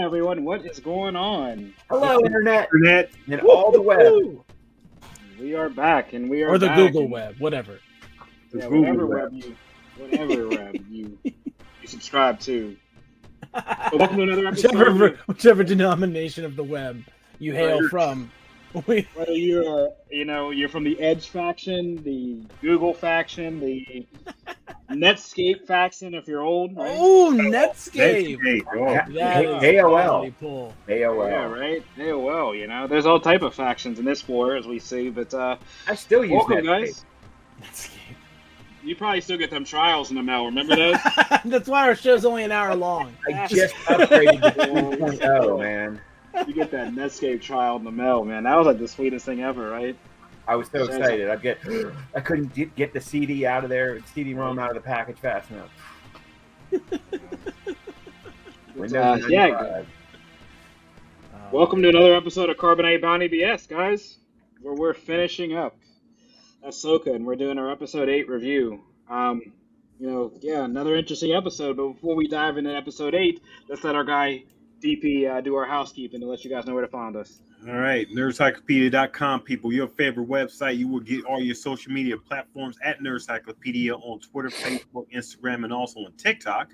What's going on, everyone? What is going on? Hello, internet, Internet. and all the web. We are back, and we are or the back, Google and- web, whatever. The Yeah, Google whatever web. web you, whatever web you, you subscribe to. But welcome to another episode. whichever, of- whichever denomination of the web you hail Right. from. We, Whether you're, you know, you're from the Edge faction, the Google faction, the Netscape faction, if you're old, right? oh, Netscape. Netscape. Oh, That Hey, is AOL. pull. AOL. Yeah, right. AOL. You know, there's all type of factions in this war, as we see. But uh, I still use welcome, that. guys. Netscape. You probably still get them trials in the mail. Remember those? That's why our show's only an hour long. I just upgraded to 3.0, man. you get that Netscape trial in the mail, man. That was like the sweetest thing ever, right? I was so excited. I get, I couldn't get, get the CD out of there, CD-ROM out of the package fast enough. Windows Uh, yeah. Welcome to another episode of Carbonite Bounty BS, guys, where we're finishing up Ahsoka and we're doing our episode eight review. Um, you know, yeah, another interesting episode. But before we dive into episode eight, let's let our guy DP uh, do our housekeeping to let you guys know where to find us. All right, nerdcyclopedia.com, people, your favorite website. You will get all your social media platforms at Nerdcyclopedia on Twitter, Facebook, Instagram, and also on TikTok.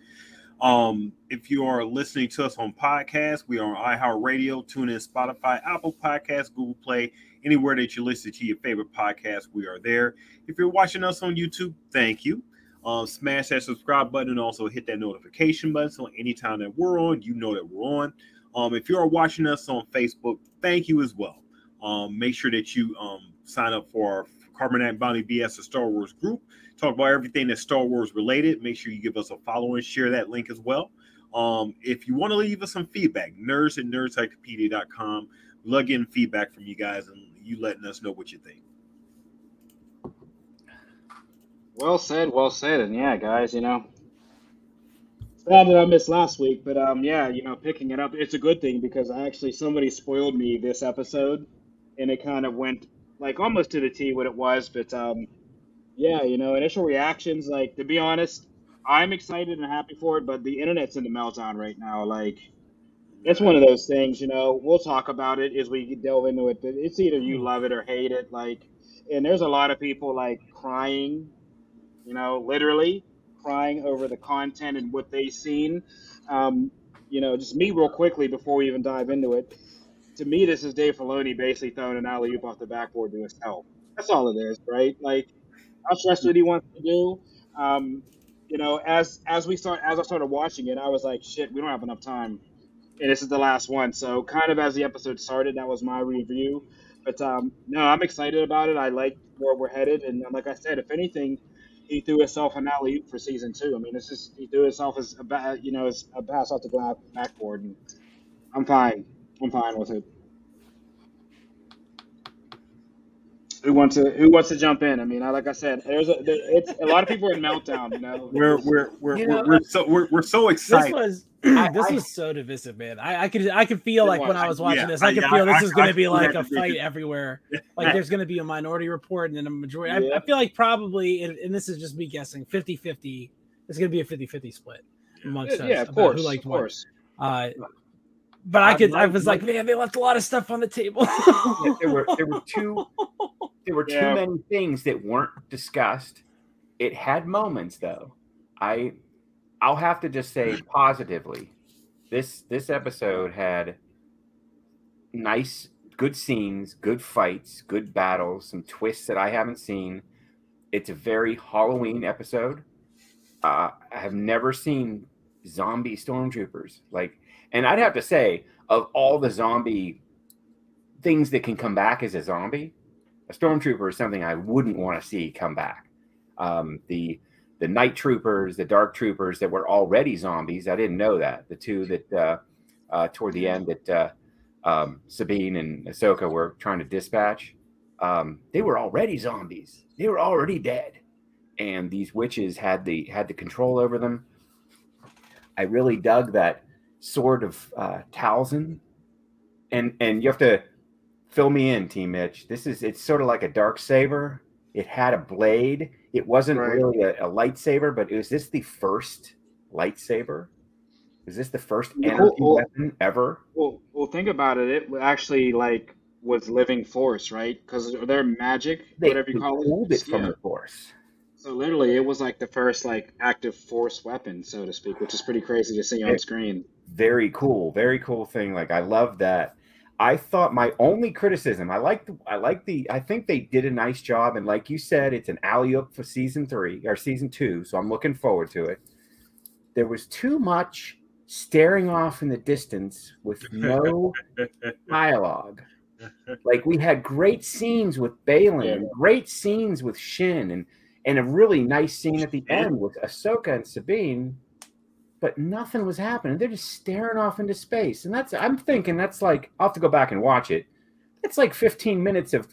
Um, if you are listening to us on podcast, we are on iHeartRadio, TuneIn, Spotify, Apple Podcasts, Google Play, anywhere that you listen to your favorite podcast, we are there. If you're watching us on YouTube, thank you. Um, smash that subscribe button and also hit that notification button so anytime that we're on, you know that we're on. Um, if you are watching us on Facebook, thank you as well. Um, make sure that you um, sign up for our Carbonite Bounty BS, a Star Wars group. Talk about everything that's Star Wars related. Make sure you give us a follow and share that link as well. Um, if you want to leave us some feedback, nerds at nerdcyclopedia.com. Love getting feedback from you guys and you letting us know what you think. Well said, well said, and yeah, guys, you know, that I missed last week, but um, yeah, you know, picking it up, it's a good thing because I actually somebody spoiled me this episode, and it kind of went like almost to the T what it was, but um, yeah, you know, initial reactions, like to be honest, I'm excited and happy for it, but the internet's in the meltdown right now, like. It's one of those things, you know. We'll talk about it as we delve into it. But it's either you love it or hate it. Like, and there's a lot of people like crying you know, literally crying over the content and what they've seen. Um, you know, just me real quickly before we even dive into it. To me, this is Dave Filoni basically throwing an alley oop off the backboard to himself. That's all it is, right? Like, I'll trust what he wants to do. Um, you know, as as we start as I started watching it, I was like, shit, we don't have enough time, and this is the last one. So, kind of as the episode started, that was my review. But um, no, I'm excited about it. I like where we're headed, and like I said, if anything, he threw himself an alley oop for season two. I mean, it's just he threw himself as a ba- you know as a pass off the backboard, and I'm fine. I'm fine with it. Who wants to Who wants to jump in? I mean, I, like I said, there's a there, it's a lot of people are in meltdown. You know, We're we're we're, You we're, know, we're so we're, we're so This excited. was I- this I- was so divisive, man. I, I could I could feel like when I was watching Yeah, this, I could I- feel I- this is going to be feel like that a fight division. everywhere. Like there's going to be a minority report and then a majority. I, Yeah. I feel like probably, and, and this is just me guessing, 50-50. It's going to be a 50-50 split amongst us yeah, of course, who liked of what. course. Uh, but I could. I was my- like, man, they left a lot of stuff on the table. Yeah, there were there were two there were too many things that weren't discussed. It had moments though. I I'll have to just say positively, this this episode had nice, good scenes, good fights, good battles, some twists that I haven't seen. It's a very Halloween episode. Uh, I have never seen zombie stormtroopers like, and I'd have to say of all the zombie things that can come back as a zombie, a stormtrooper is something I wouldn't want to see come back. Um, the the night troopers, the dark troopers that were already zombies, I didn't know that. The two that uh, uh, toward the end that uh, um, Sabine and Ahsoka were trying to dispatch, um, they were already zombies. They were already dead, and these witches had the had the control over them. I really dug that sword of uh, Talzin, and and you have to fill me in, Team Mitch. This is it's sort of like a dark saber. It had a blade. It wasn't Right. really a, a lightsaber, but is this the first lightsaber? Is this the first energy well- weapon ever? Well, well, think about it. It actually like was living force, right? Because they're magic, They, whatever you call pulled it. it from Yeah. the force. So literally, it was like the first like active force weapon, so to speak, which is pretty crazy to see on It- screen. very cool very cool thing like i love that. I thought my only criticism i like the i like the i think they did a nice job and like you said it's an alley-oop for season three or season two so i'm looking forward to it. There was too much staring off in the distance with no dialogue. Like we had great scenes with Baylan, and great scenes with Shin, and and a really nice scene at the end with Ahsoka and Sabine, but nothing was happening. They're just staring off into space, and that's I'm thinking that's like I'll have to go back and watch it. It's like 15 minutes of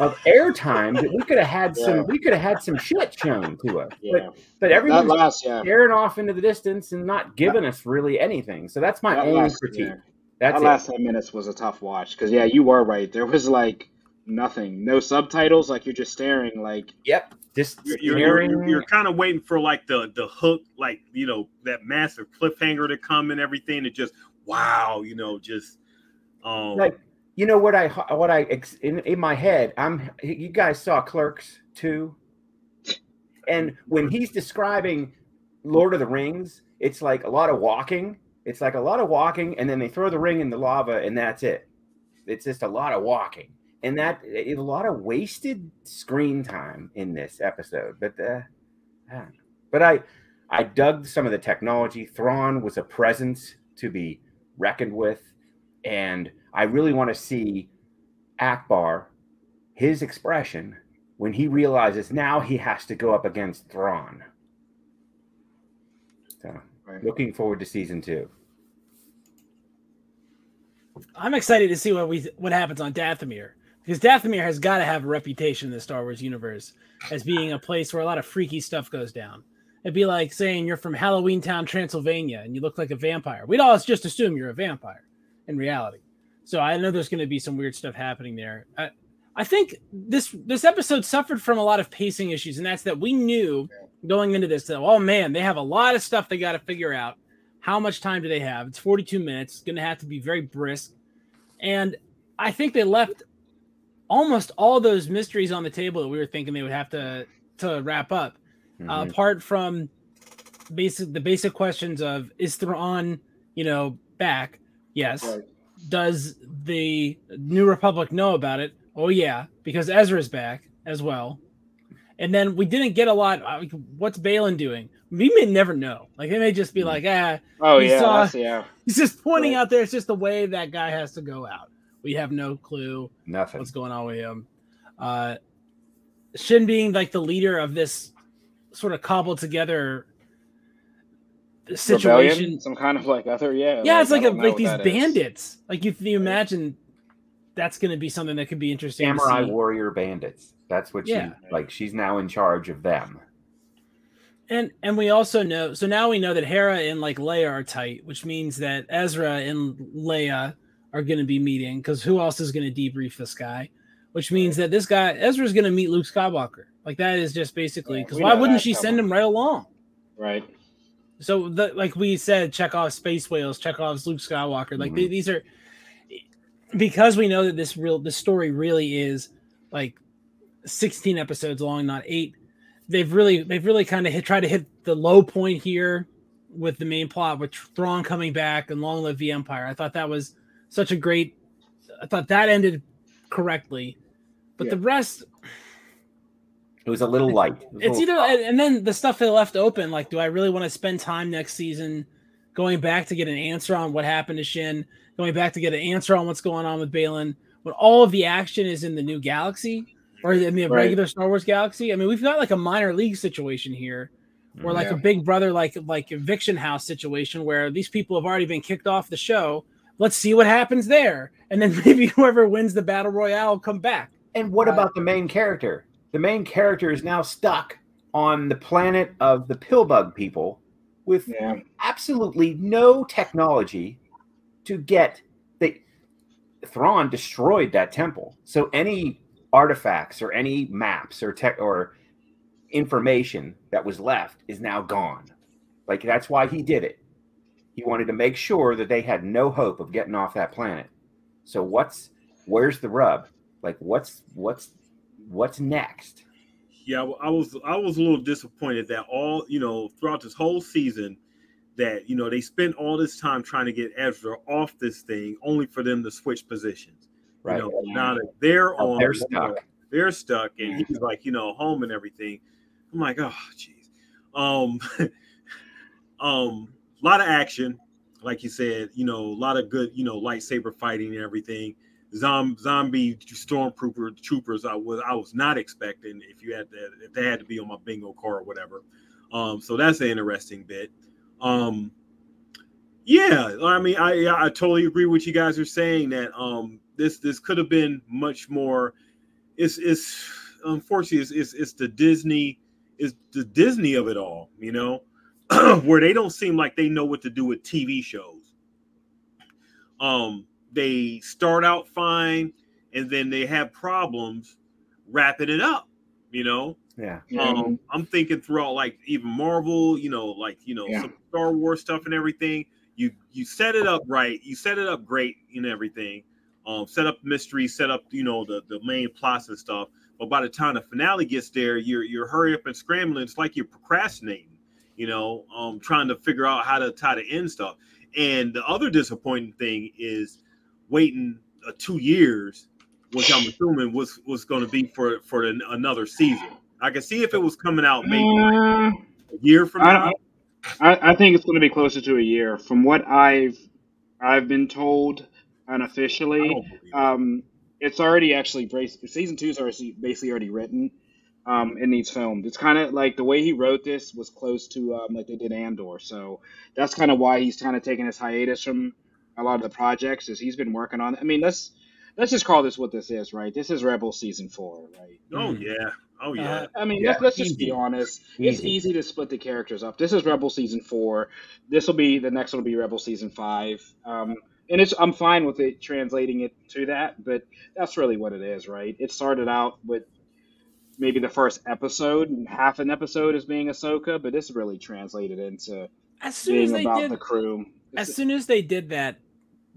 of airtime that we could have had some Yeah. we could have had some shit shown to us, Yeah, but but everyone's last, yeah, staring off into the distance and not giving us really anything. So that's my that only last, critique. yeah. That's that it. last ten minutes was a tough watch because yeah, you are right. There was like nothing, no subtitles. Like you're just staring. Like Yep. Just You're, you're, you're, you're kind of waiting for like the the hook, like you know that massive cliffhanger to come and everything. To just wow, you know, just um, like you know what I what I ex- in, in my head I'm you guys saw Clerks too and when he's describing Lord of the Rings it's like a lot of walking. It's like a lot of walking and then they throw the ring in the lava and that's it. It's just a lot of walking and that a lot of wasted screen time in this episode but uh, I but I I dug some of the technology Thrawn was a presence to be reckoned with and I really want to see Ackbar, his expression when he realizes now he has to go up against Thrawn. So, right. looking forward to season two. I'm excited to see what we what happens on Dathomir because Dathomir has got to have a reputation in the Star Wars universe as being a place where a lot of freaky stuff goes down. It'd be like saying you're from Halloween Town, Transylvania, and you look like a vampire. We'd all just assume you're a vampire in reality. So I know there's going to be some weird stuff happening there. I, I think this this episode suffered from a lot of pacing issues, and that's that we knew going into this that oh man, they have a lot of stuff they got to figure out. How much time do they have? It's 42 minutes. It's going to have to be very brisk, and I think they left almost all those mysteries on the table that we were thinking they would have to to wrap up. Uh, Mhm. apart from basic the basic questions of is Thrawn, you know, back? Yes. Right. Does the New Republic know about it? Oh yeah, because Ezra's back as well. And then we didn't get a lot. uh, like, What's Baylan doing? We may never know. Like they may just be like, ah, Oh yeah, saw- yeah. he's just pointing Right. out there. It's just the way that guy has to go out. We have no clue Nothing. what's going on with him. Uh, Shin being like the leader of this sort of cobbled together situation. Rebellion? some kind of like other yeah. Yeah, it's like a, like these that is. bandits. Like if you imagine, that's going to be something that could be interesting. Samurai warrior bandits. That's what Yeah. she like. She's now in charge of them. And and we also know so now we know that Hera and like Leia are tight, which means that Ezra and Leia are going to be meeting because who else is going to debrief this guy? Which means that this guy Ezra's going to meet Luke Skywalker. Like that is just basically because we why wouldn't she send him right along? Right. So the like we said, Chekhov's space whales, Chekhov's Luke Skywalker. Like they, Mhm. these are because we know that this real this story really is like 16 episodes long, not eight. They've really they've really kind of tried to hit the low point here with the main plot with Thrawn coming back and Long Live the Empire. I thought that was such a great. I thought that ended correctly, but the rest It was a little light. It it's little- either and and then the stuff they left open like do i really want to spend time next season going back to get an answer on what happened to shin going back to get an answer on what's going on with baylan when all of the action is in the new galaxy or in the Right. regular star wars galaxy i mean we've got like a minor league situation here or like Yeah. a big brother like like eviction house situation where these people have already been kicked off the show let's see what happens there and then maybe whoever wins the battle royale will come back And what Uh, about the main character? The main character is now stuck on the planet of the Pillbug people with Yeah. absolutely no technology to get the Thrawn destroyed that temple. So any artifacts or any maps or tech or information that was left is now gone. Like that's why he did it. He wanted to make sure that they had no hope of getting off that planet. So what's where's the rub? Like what's what's what's next? Yeah, I was I was a little disappointed that all you know throughout this whole season that you know they spent all this time trying to get Ezra off this thing, only for them to switch positions. Right. You know, now that they're on, they're stuck. they're stuck, and he's like, you know, home and everything. I'm like, oh, jeez. Um, um, a lot of action, like you said. You know, a lot of good, you know, lightsaber fighting and everything. Zom- zombie stormtrooper troopers. I was I was not expecting if you had to, if they had to be on my bingo card or whatever. Um, so that's an interesting bit. Um, yeah, I mean, I I totally agree with you guys are saying that um this this could have been much more. It's it's unfortunately it's it's, it's the Disney is the Disney of it all, you know, where they don't seem like they know what to do with TV shows. Um, they start out fine, and then they have problems wrapping it up, you know. Yeah. Um, I'm thinking throughout like even Marvel, you know, like you know Yeah. some Star Wars stuff and everything. You you set it up right, you set it up great and everything. Um, set up mystery, set up you know the the main plots and stuff. But by the time the finale gets there, you're you're hurry up and scrambling. It's like you're procrastinating, you know, um, trying to figure out how to tie the end stuff. And the other disappointing thing is waiting uh, two years, which I'm assuming was was going to be for for an, another season. I can see if it was coming out maybe Uh, a year from now. I, I think it's going to be closer to a year. From what I've I've been told unofficially, um, it's already actually season two is already basically already written. Um, it needs filmed. It's kind of like the way he wrote this was close to um, like they did Andor, so that's kind of why he's kind of taking his hiatus from a lot of the projects. Is he's been working on. I mean, let's let's just call this what this is, right? This is Rebel season four, right? oh Mm. yeah, oh yeah. Uh, I mean, Yeah, let's, let's just be easy. honest. It's Easy. easy to split the characters up. This is Rebel season four. This will be the next one will be Rebel season five. Um, and it's I'm fine with it translating it to that, but that's really what it is, right? It started out with maybe the first episode and half an episode as being Ahsoka, but this really translated into As soon as being they about did, the crew. as soon as they did that,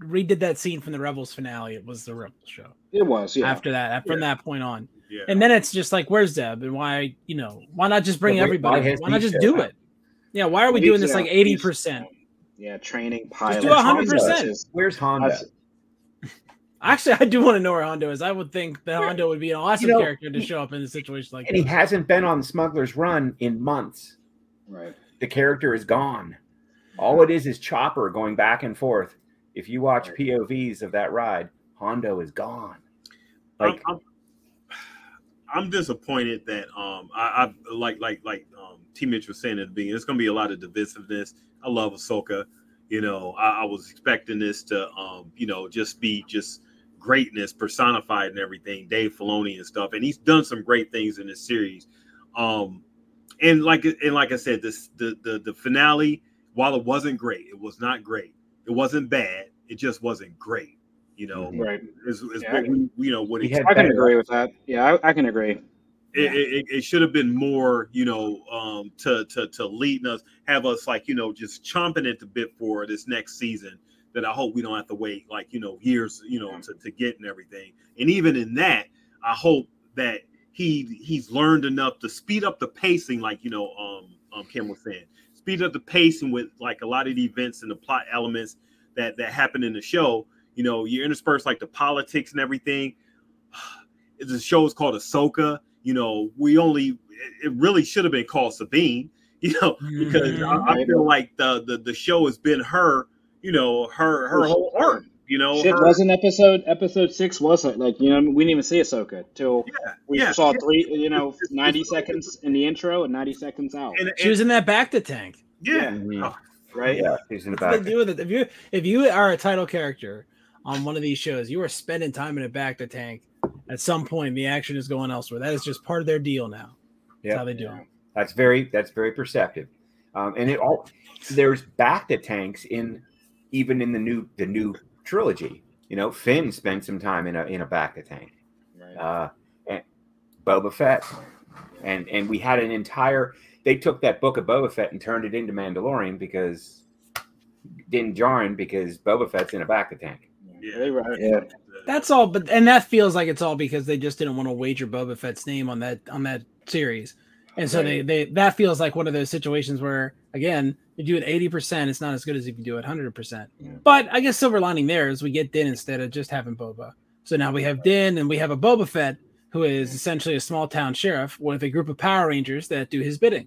redid that scene from the Rebels finale, it was the Rebels show. It was, yeah. After that, uh, from Yeah. that point on, yeah. and then it's just like, where's Deb, and why, you know, why not just bring Well, why everybody? Why not just do that? it? Yeah, why are we He's, doing this yeah, like eighty percent? Yeah, training pilots. do 100%. Where's Hondo? I've- Actually, I do want to know where Hondo is. I would think that Hondo would be an awesome You know, character to show up in a situation like that. and he hasn't been on Smuggler's Run in months. Right. The character is gone. All it is is Chopper going back and forth. If you watch Right. POVs of that ride, Hondo is gone. Like I'm, I'm, I'm disappointed that um I, I like like like um T Mitch was saying at the beginning, there's gonna be a lot of divisiveness. I love Ahsoka. You know, I, I was expecting this to um, you know, just be just greatness personified and everything, Dave Filoni and stuff. And he's done some great things in this series. Um and like and like I said, this the the the finale, while it wasn't great, it was not great. It wasn't bad, it just wasn't great. You know, Mhm. Right. is, is Yeah, what can- we you know what He he had I can agree with that. Yeah, I, I can agree. it, it, it should have been more, you know, um, to to to leading us, have us like, you know, just chomping at the bit for this next season. That I hope we don't have to wait like you know years, you know, to, to get and everything. And even in that, I hope that he he's learned enough to speed up the pacing, like you know, um, um, Kim was saying, speed up the pacing with like a lot of the events and the plot elements that that happen in the show. You know, you intersperse like the politics and everything. The show is called Ahsoka you know, we only it really should have been called Sabine, you know, because I, I feel like the, the the show has been her, you know, her her whole arc, you know, Shit, her, wasn't episode episode six wasn't like you know we didn't even see Ahsoka till yeah, we yeah, saw yeah. three you know It's- it's- ninety it's- seconds in the intro and ninety seconds out and, She was in that bacta tank. yeah, Mhm. Oh, right yeah, he's in the back. the deal with it? If you if you are a title character on one of these shows, you are spending time in a bacta tank. At some point, the action is going elsewhere. That is just part of their deal now. That's Yeah. how they do it. That's very that's very perceptive. Um, and it all there's bacta tanks in even in the new the new trilogy. You know, Finn spent some time in a in a bacta tank. right Uh, and Boba Fett, and and we had an entire. They took that book of Boba Fett and turned it into Mandalorian because didn't Djarin because Boba Fett's in a back tank. Yeah. They right. Yeah. That's all, but and that feels like it's all because they just didn't want to wager Boba Fett's name on that on that series, and so they they that feels like one of those situations where again you do it eighty percent, it's not as good as if you do it hundred percent. Yeah. But I guess silver lining there is we get Din instead of just having Boba. So now we have Din and we have a Boba Fett who is essentially a small town sheriff with a group of Power Rangers that do his bidding,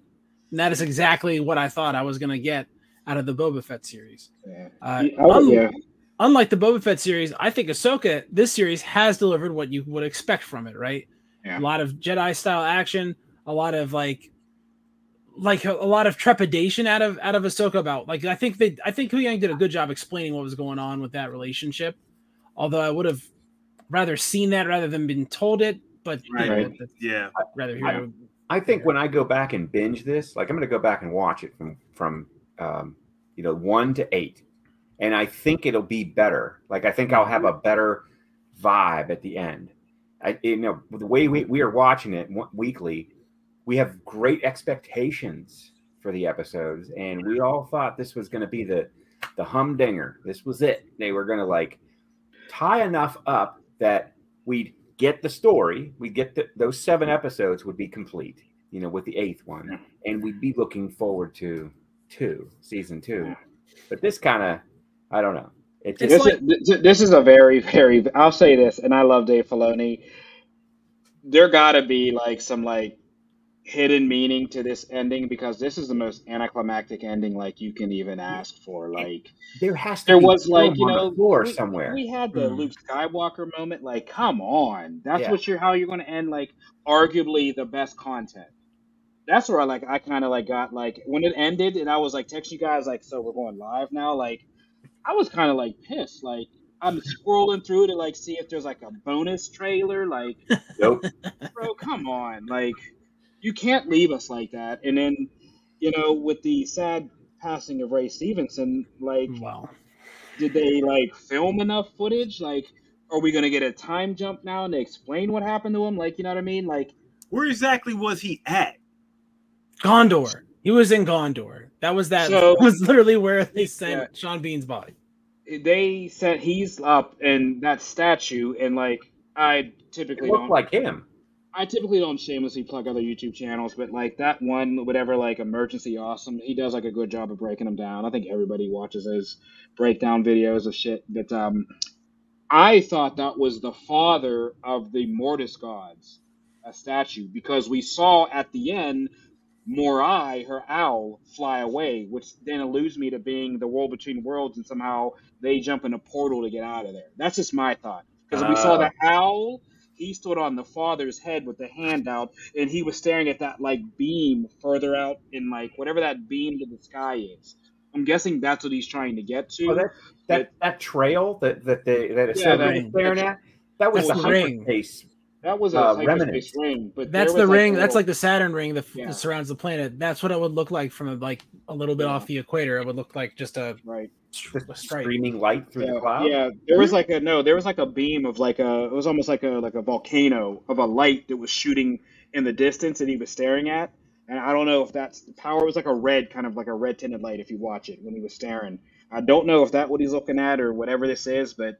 and that is exactly what I thought I was going to get out of the Boba Fett series. Yeah. Uh, I would- un- yeah. unlike the Boba Fett series, I think Ahsoka, this series has delivered what you would expect from it, right? Yeah. A lot of Jedi style action, a lot of like like a, a lot of trepidation out of out of Ahsoka about like I think they I think Huyang did a good job explaining what was going on with that relationship. Although I would have rather seen that rather than been told it, but you Right. know, Yeah. rather hear I- it. I think when I go back and binge this, like I'm going to go back and watch it from from um, you know one to eight, and I think it'll be better. Like I think I'll have a better vibe at the end. I you know the way we, we are watching it w- weekly, we have great expectations for the episodes, and we all thought this was going to be the the humdinger. This was it. They were going to like tie enough up that we'd get the story, we'd get the, those seven episodes would be complete, you know, with the eighth one, and we'd be looking forward to two, season two. But this kind of, I don't know. It just, It's This, like- is, this is a very, very. I'll say this, and I love Dave Filoni. There got to be like some like hidden meaning to this ending because this is the most anticlimactic ending like you can even ask for. Like there has to there be was like you know the floor we, somewhere. We had the Mhm. Luke Skywalker moment. Like, come on, that's Yeah. what you're how you're going to end like arguably the best content. That's where I like I kind of like got like when it ended and I was like text you guys like so we're going live now like I was kind of like pissed like I'm scrolling through to like see if there's like a bonus trailer like Nope. bro come on like you can't leave us like that and then you know with the sad passing of Ray Stevenson like Wow. did they like film enough footage? Like, are we gonna get a time jump now and explain what happened to him? Like, you know what I mean? Like, Where exactly was he at? Gondor. He was in Gondor. That was that So- was literally where they sent Yeah. Sean Bean's body. they said he's up in that statue, and like, I It typically looked don't, like him. I typically don't shamelessly plug other YouTube channels, but like that one, whatever, like Emergency Awesome, he does like a good job of breaking them down. I think everybody watches his breakdown videos of shit. But um, I thought that was the father of the Mortis gods, a statue, because we saw at the end Morai, her owl, fly away, which then alludes me to being the world between worlds, and somehow they jump in a portal to get out of there. That's just my thought. Because we saw Oh. the owl, he stood on the father's head with the hand out, and he was staring at that like beam further out in like whatever that beam to the sky is. I'm guessing that's what he's trying to get to. Oh, that that that trail that that they that Yeah, that- staring at. That was the ring. hyperspace. That was a uh, hyperspace ring, but That's the ring. a That's little- like the Saturn ring that, f- Yeah. that surrounds the planet. That's what it would look like from a, like a little bit Yeah. off the equator. It would look like just a, right. a streaming light through yeah, the cloud. Yeah, there was like a no, there was like a beam of like a it was almost like a like a volcano of a light that was shooting in the distance that he was staring at. And I don't know if that's the power was like a red kind of like a red tinted light if you watch it when he was staring. I don't know if that what he's looking at or whatever this is, but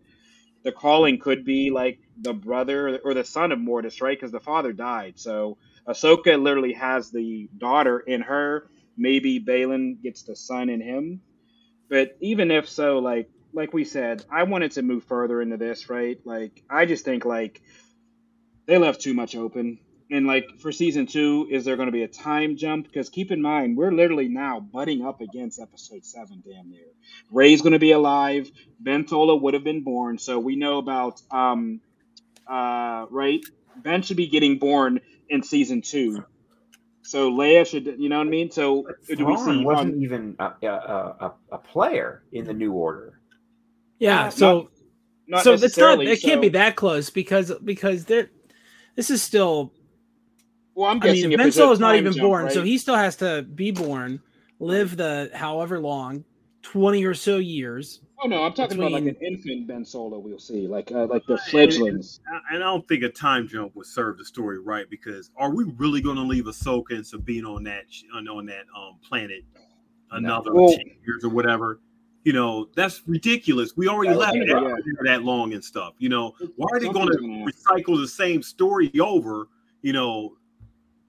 the calling could be like the brother or the son of Mortis, right? Because the father died. So Ahsoka literally has the daughter in her. Maybe Baylan gets the son in him. But even if so, like like we said, I wanted to move further into this, right? Like I just think like they left too much open. And like for season two, is there going to be a time jump? Because keep in mind, we're literally now butting up against episode seven, damn near. Rey's going to be alive. Ben Tola would have been born, so we know about um, uh, right. Ben should be getting born in season two. So Leia should, you know what I mean? So do we see? wasn't um, even a, a, a, a player in the New Order. Yeah. So not so it's not. necessarily, It can't be that close because because there. This is still. Well, I'm I mean, Ben there's Solo is not even jump, born, so he still has to be born, live the however long, twenty or so years. Oh no, I'm talking about like an infant Ben Solo. We'll see, like uh, like the fledglings. And I don't think a time jump would serve the story right because are we really going to leave Ahsoka and Sabine on that on, on that um planet another Well- ten years or whatever? You know, that's ridiculous. We already That's left it yeah. that long and stuff. You know, why are they going to recycle the same story over? You know,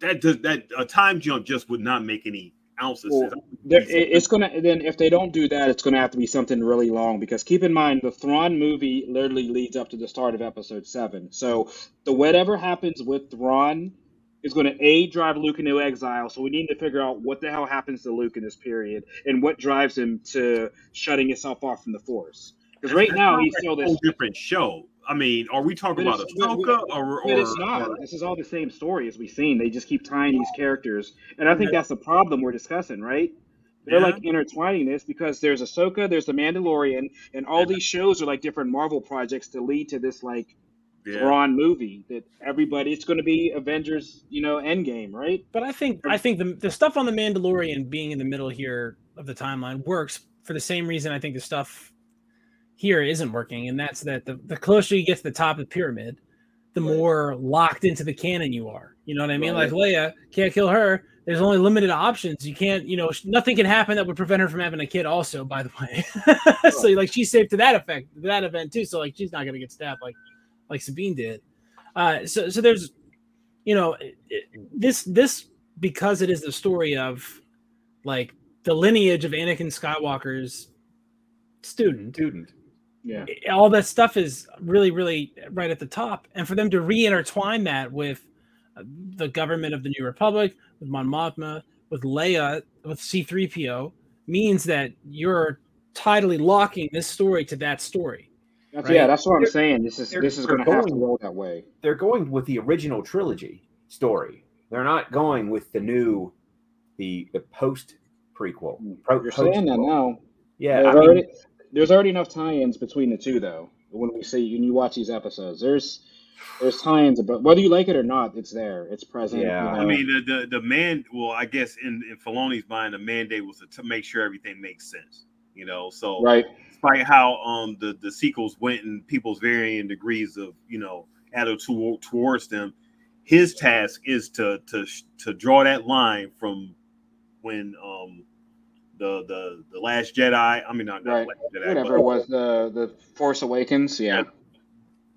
that does that a time jump just would not make any ounces. Well, sense. It's gonna then if they don't do that, it's gonna have to be something really long because keep in mind the Thrawn movie literally leads up to the start of Episode Seven. So the whatever happens with Thrawn is going to a drive Luke into exile. So we need to figure out what the hell happens to Luke in this period and what drives him to shutting himself off from the Force. Because right now not he's a still this. whole different show. I mean, are we talking about it's- but- Ahsoka or, or, But it's not. or- This is all the same story as we've seen. They just keep tying these characters, and I think that's the problem we're discussing, right? They're Yeah. like intertwining this because there's Ahsoka, there's the Mandalorian, and all Yeah. these shows are like different Marvel projects to lead to this like yeah. Thrawn movie that everybody. It's going to be Avengers, you know, Endgame, right? But I think I think the the stuff on the Mandalorian being in the middle here of the timeline works for the same reason I think the stuff here isn't working, and that's that the, the closer you get to the top of the pyramid, the more locked into the canon you are. You know what I mean? Right. Like Leia can't kill her. There's only limited options. You can't, you know, nothing can happen that would prevent her from having a kid. Also, by the way, so like she's safe to that effect, that event too. So like she's not gonna get stabbed like like Sabine did. Uh, so so there's, you know, this this because it is the story of like the lineage of Anakin Skywalker's student. Student. Yeah. All that stuff is really, really right at the top, and for them to re-intertwine that with uh, the government of the New Republic, with Mon Mothma, with Leia, with C-3PO, means that you're tidally locking this story to that story. That's, Right. Yeah, that's what I'm They're- saying. This is this is they're going to have to roll that way. They're going with the original trilogy story. They're not going with the new, the the post prequel. Pro- You're saying that now. Yeah, there's, I mean, already, there's already enough tie-ins between the two, though. When we see when you watch these episodes, there's there's tie-ins, but whether you like it or not, it's there. It's present. Yeah. you I mean, the, the the man. Well, I guess in in Filoni's mind, the mandate was to, to make sure everything makes sense. You know, so right? despite how um the the sequels went and people's varying degrees of you know attitude towards them, his task is to to to draw that line from when um the the the last Jedi. I mean, not, not Right. last Jedi, Whatever it was, the the Force Awakens. Yeah.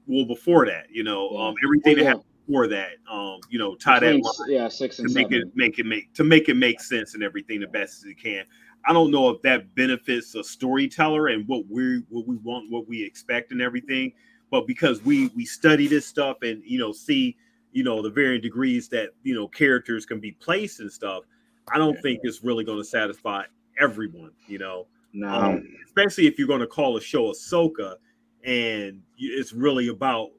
well before that. You know, Yeah. um everything Well, that yeah. happened before that. Um, you know, tie that line. yeah, six and to make seven. it make it make to make it make sense and everything the best as it can. I don't know if that benefits a storyteller and what we what we want, what we expect, and everything. But because we we study this stuff and you know see you know the varying degrees that you know characters can be placed and stuff, I don't Yeah. think it's really going to satisfy everyone. You know, no. um, especially if you're going to call a show Ahsoka and it's really about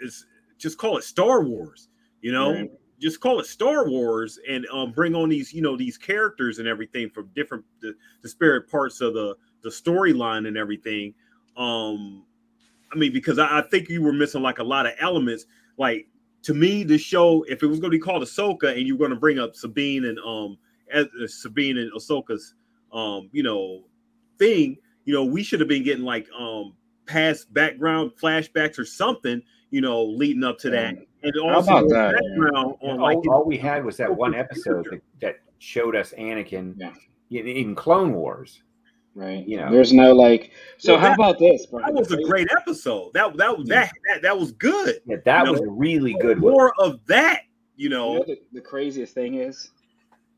it's just call it Star Wars. You know, Right. just call it Star Wars and um, bring on these, you know, these characters and everything from different the, disparate parts of the the storyline and everything. Um, I mean, because I, I think you were missing like a lot of elements. Like to me, the show, if it was going to be called Ahsoka and you were going to bring up Sabine and um as, uh, Sabine and Ahsoka's um, you know, thing, you know, we should have been getting like um past background flashbacks or something, you know, leading up to that. And How also about that, background Yeah, on all, like all we had was that one episode that, that showed us Anakin Yeah. in, in Clone Wars. right. you know. There's no like. So Well, how that- about this, bro? that was a great episode. That that was that, that that was good. Yeah, that You was know, a really good one. More of that, you You know. know the, the craziest thing is,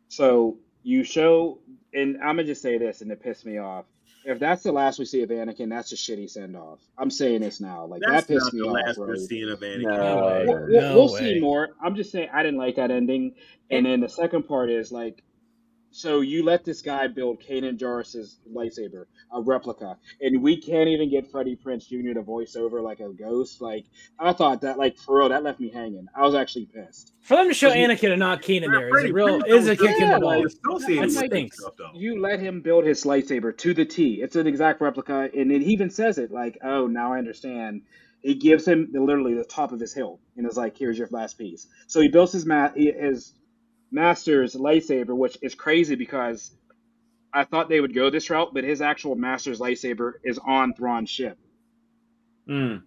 so you show, and I'm gonna just say this, and it pissed me off. If that's the last we see of Anakin, that's a shitty send off. I'm saying this now, like That's that pissed not me the off, last we're seeing of Anakin. No, way. We'll, we'll, No we'll way. see more. I'm just saying I didn't like that ending. And then the second part is like, so you let this guy build Kanan Jarrus's lightsaber, a replica, and we can't even get Freddie Prinze Jr. to voice over like a ghost. Like I thought that, like for real, that left me hanging. I was actually pissed. For them to show Because you- Anakin and not Kanan there is Freddie a real is a kick in the like- balls. associated That with stinks. You let him build his lightsaber to the T. It's an exact replica, and it even says it like, "Oh, now I understand." It gives him literally the top of his hilt, and is like, "Here's your last piece." So he builds his ma- his master's lightsaber, which is crazy because I thought they would go this route, but his actual master's lightsaber is on Thrawn's ship. Mm.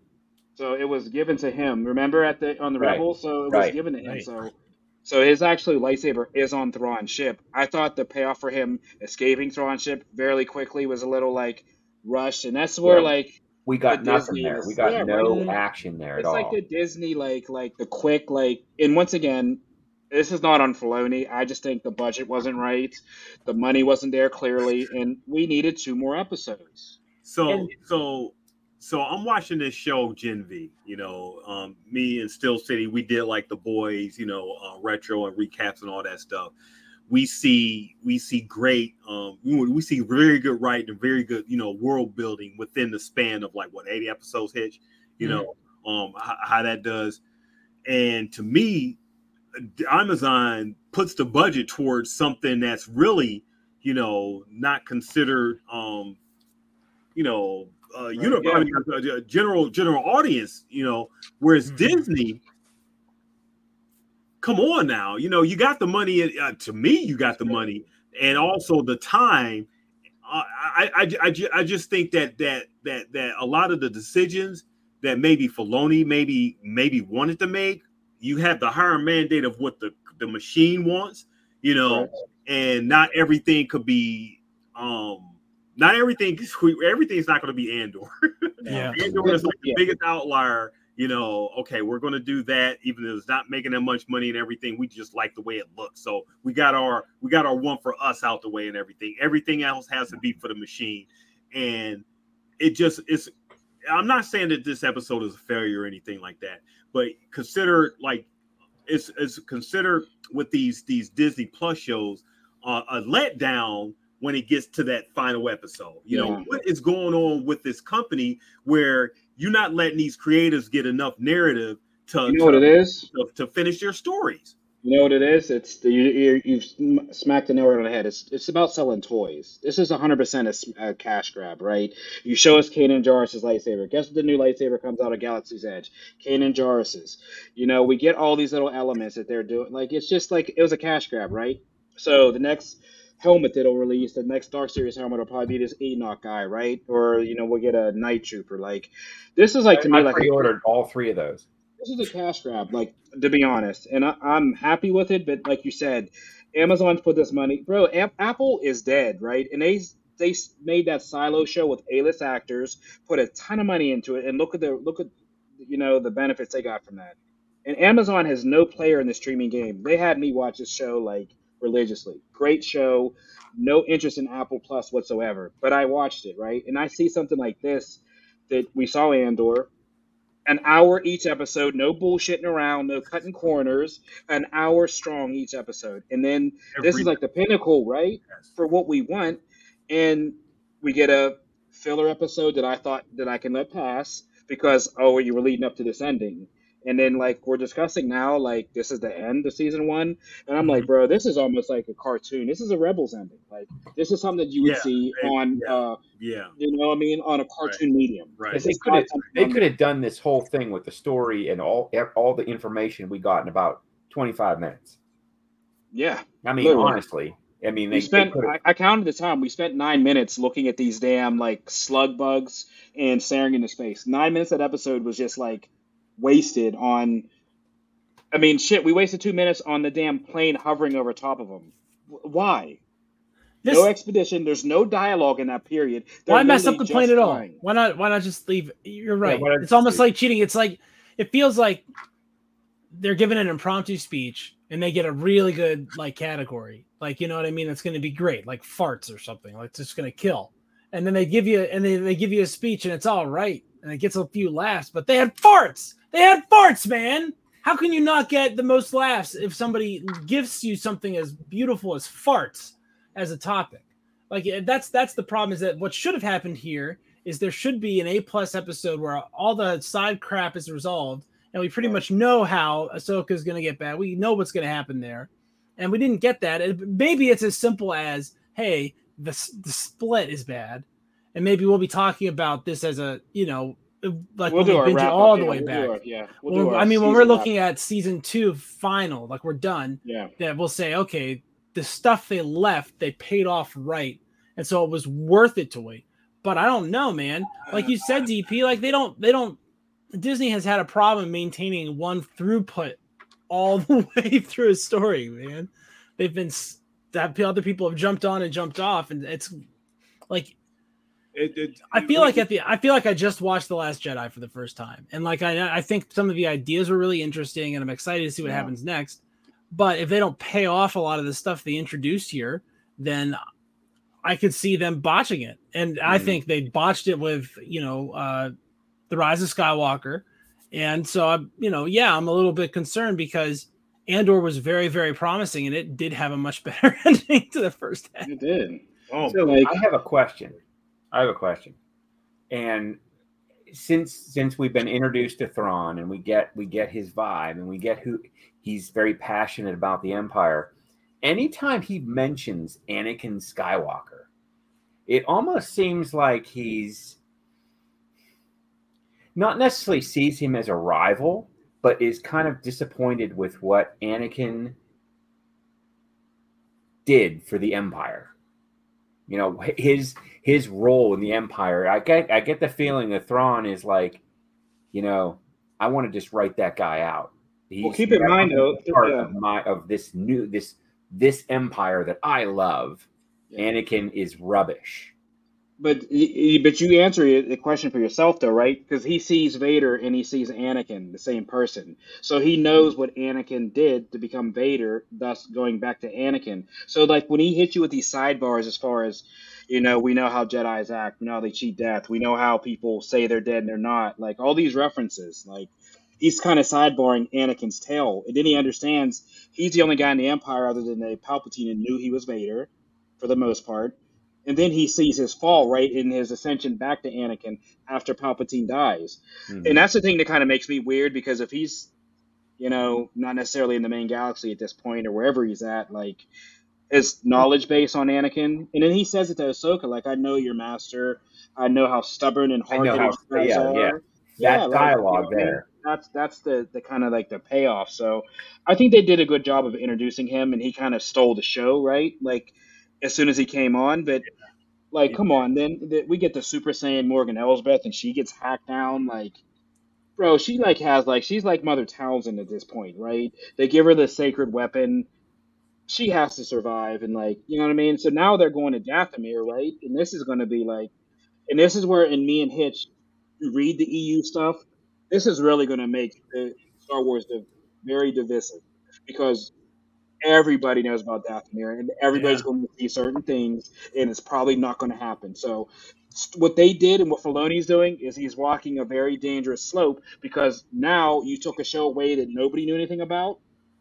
So it was given to him. Remember at the on the Right. Rebels, so it was Right. given to him. Right. So So his actually lightsaber is on Thrawn's ship. I thought the payoff for him escaping Thrawn's ship fairly quickly was a little like rushed, and that's where Yeah. like We got The nothing Disney there. We got yeah, no action there at it's all. like the Disney like like the quick like and once again this is not on Filoni. I just think the budget wasn't right, the money wasn't there clearly, and we needed two more episodes. So And- so so I'm watching this show Gen V. You know, um, me and Still City, we did like the boys, you know, uh, retro and recaps and all that stuff. We see we see great, um, we, we see very good writing and very good, you know, world building within the span of like what 80 episodes. Hitch, you know, um, how, how that does. And to me, Amazon puts the budget towards something that's really, you know, not considered, um, you know, uh, Right, uni- yeah. I mean, uh, general general audience, you know, whereas Mhm. Disney, come on now, you know, you got the money. Uh, to me, you got the money, and also the time. Uh, I, I, I, I just think that that that that a lot of the decisions that maybe Filoni maybe maybe wanted to make, you have the higher mandate of what the the machine wants, you know, Right. and not everything could be um not everything everything's not going to be Andor. Yeah. Andor is like the Yeah. biggest outlier. You know, okay, we're going to do that, even though it's not making that much money and everything. We just like the way it looks, so we got our we got our one for us out the way and everything. Everything else has to be for the machine, and it just it's. I'm not saying that this episode is a failure or anything like that, but consider like it's it's considered with these these Disney Plus shows uh, a letdown when it gets to that final episode. You know what is going on with this company where you're not letting these creators get enough narrative to You know what it is? to, to finish their stories. You know what it is? It's the, you, you, you've smacked the nail right on the head. It's it's about selling toys. This is 100% a cash grab, right? You show us Kanan Jarrus' lightsaber. Guess what the new lightsaber comes out of Galaxy's Edge? Kanan Jarrus's. You know, we get all these little elements that they're doing. Like, it's just like, it was a cash grab, right? So the next helmet that'll release, the next Dark Series helmet will probably be this Enoch guy, right? Or, you know, we'll get a Night Trooper. Like, this is like, to I, me, I like a pre-ordered all three of those. This is a cash grab, like to be honest, and I, I'm happy with it. But like you said, Amazon's put this money, bro. A- Apple is dead, right? And they they made that Silo show with A-list actors, put a ton of money into it, and look at the look at you know the benefits they got from that. And Amazon has no player in the streaming game. They had me watch this show like religiously. Great show, no interest in Apple Plus whatsoever. But I watched it, right? And I see something like this that we saw Andor, an hour each episode, no bullshitting around, no cutting corners, an hour strong each episode. And then this is like the pinnacle, right? For what we want. And we get a filler episode that I thought that I can let pass because oh you were leading up to this ending. And then like we're discussing now, like this is the end of season one. And I'm like, bro, this is almost like a cartoon. This is a Rebels ending. Like this is something that you would Yeah, see and- on yeah. uh yeah, you know what I mean, on a cartoon medium. Right. They could have they could have done this whole thing with the story and all all the information we got in about 25 minutes. Yeah. I mean, Literally. honestly, I mean, they, We spent. they. I, I counted the time. We spent nine minutes looking at these damn like slug bugs and staring into space. Nine minutes that episode was just like wasted on. I mean, shit. We wasted two minutes on the damn plane hovering over top of them. W- Why? This, no expedition. There's no dialogue in that period. They're why mess up the plane at all? flying. Why not? Why not just leave? You're right. why not it's almost just like cheating. It's like it feels like they're given an impromptu speech and they get a really good like category. Like you know what I mean? It's going to be great, like farts or something. Like it's just going to kill. And then they give you and they, they give you a speech and it's all right and it gets a few laughs. But they had farts. They had farts, man. How can you not get the most laughs if somebody gives you something as beautiful as farts as a topic? Like eh, that's that's the problem. Is that what should have happened here is there should be an A plus episode where all the side crap is resolved, and we pretty much know how Ahsoka is going to get bad. We know what's going to happen there, and we didn't get that. It- Maybe it's as simple as, hey, the the split is bad, and maybe we'll be talking about this as a you know like We'll when we do our binge it all the yeah, way we'll back. our- yeah. We'll Well, do our I mean, when we're wrap. looking at season two final, like we're done, Yeah. that we'll say, okay, the stuff they left, they paid off right. And so it was worth it to wait. But I don't know, man. Like you said, DP, like they don't, they don't, Disney has had a problem maintaining one throughput all the way through a story, man. They've been that other people have jumped on and jumped off, and it's like It, it, I feel like at the I feel like I just watched The Last Jedi for the first time, and like I I think some of the ideas were really interesting, and I'm excited to see what Yeah. happens next. But if they don't pay off a lot of the stuff they introduced here, then I could see them botching it, and I Mhm. think they botched it with you know uh, the Rise of Skywalker, and so I you know yeah I'm a little bit concerned because Andor was very very promising, and it did have a much better ending to the first half. It did. oh, So Like- I have a question. I have a question. And since since we've been introduced to Thrawn and we get we get his vibe and we get who he's very passionate about the Empire. Anytime he mentions Anakin Skywalker, it almost seems like he's not necessarily sees him as a rival, but is kind of disappointed with what Anakin did for the Empire. You know, his his role in the Empire. I get I get the feeling that Thrawn is like, you know, I want to just write that guy out. He's Well, keep in mind, though, part yeah. of my of this new this this empire that I love. Yeah. Anakin is rubbish. But but you answer the question for yourself though, right? Because he sees Vader and he sees Anakin, the same person. So he knows what Anakin did to become Vader, thus going back to Anakin. So like when he hits you with these sidebars, as far as you know, we know how Jedi's act, we know they cheat death, we know how people say they're dead and they're not. Like all these references, like he's kind of sidebarring Anakin's tale, and then he understands he's the only guy in the Empire other than the Palpatine who knew he was Vader, for the most part. And then he sees his fall, right, in his ascension back to Anakin after Palpatine dies. Mhm. And that's the thing that kind of makes me weird because if he's, you know, not necessarily in the main galaxy at this point or wherever he's at, like his knowledge base on Anakin, and then he says it to Ahsoka, like, "I know your master. I know how stubborn and hard-headed how- you yeah, are." yeah. Yeah, that like, dialogue you know what I mean? there. That's that's the the kind of like the payoff. So I think they did a good job of introducing him, and he kind of stole the show, right? Like as soon as he came on, but like, come on, then the, we get the Super Saiyan Morgan Elsbeth, and she gets hacked down, like. Bro, she like has like she's like Mother Talzin at this point, right? They give her the sacred weapon. She has to survive, and like you know what I mean. So now they're going to Dathomir, right? And this is going to be like, and this is where in me and Hitch read the EU stuff. This is really going to make the Star Wars div- very divisive because everybody knows about Dathomir and everybody's Yeah. going to see certain things, and it's probably not going to happen. So, what they did and what Filoni's doing is he's walking a very dangerous slope because now you took a show away that nobody knew anything about,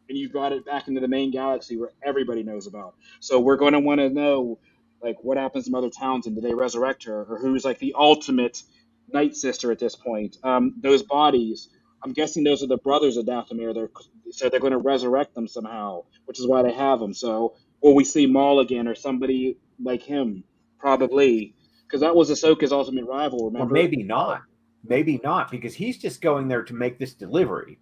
and you brought it back into the main galaxy where everybody knows about. So we're going to want to know, like, what happens to Mother Talzin? Do they resurrect her, or who's like the ultimate Night Sister at this point? Um, those bodies. I'm guessing those are the brothers of Dathomir. They're so they're going to resurrect them somehow, which is why they have them. So, will we see Maul again or somebody like him? Probably, because that was Ahsoka's ultimate rival. Or maybe not. Maybe not, because he's just going there to make this delivery.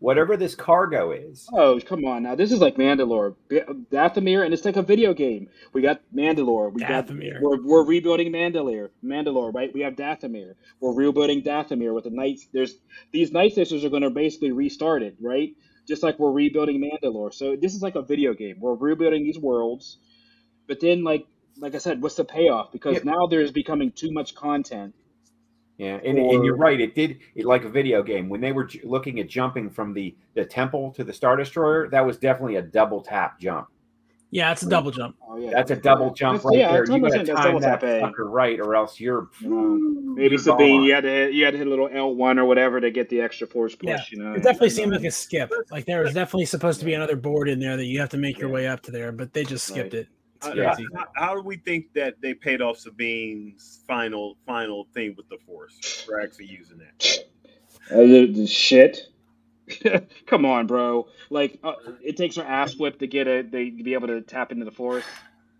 Whatever this cargo is. Oh, come on now. This is like Mandalore. B- Dathomir, and it's like a video game. We got Mandalore. We Dathomir. got we're, we're rebuilding Mandalore. Mandalore, right? We have Dathomir. We're rebuilding Dathomir with the Knights. There's these Night Sisters are going to basically restart it, right? Just like we're rebuilding Mandalore. So this is like a video game. We're rebuilding these worlds, but then like like I said, what's the payoff? Because Yeah. now there's becoming too much content. Yeah, and, Or- and you're right. It did it like a video game when they were j- looking at jumping from the the temple to the star destroyer. That was definitely a double tap jump. Yeah, it's a double jump. Oh yeah, That's a double jump That's- right yeah, there. You got to time that eh? sucker right, or else you're You know, maybe you're Sabine, gone. you had to hit, you had to hit a little L one or whatever to get the extra force push. Yeah, you know, It definitely seemed like a skip. Like there was definitely supposed to be another board in there that you have to make your Yeah. way up to there, but they just skipped Right. it. It's How, Yeah. how, how do we think that they paid off Sabine's final final thing with the Force for actually using that? Uh, the, the shit. Come on, bro. Like uh, it takes her ass whip to get a they to be able to tap into the force,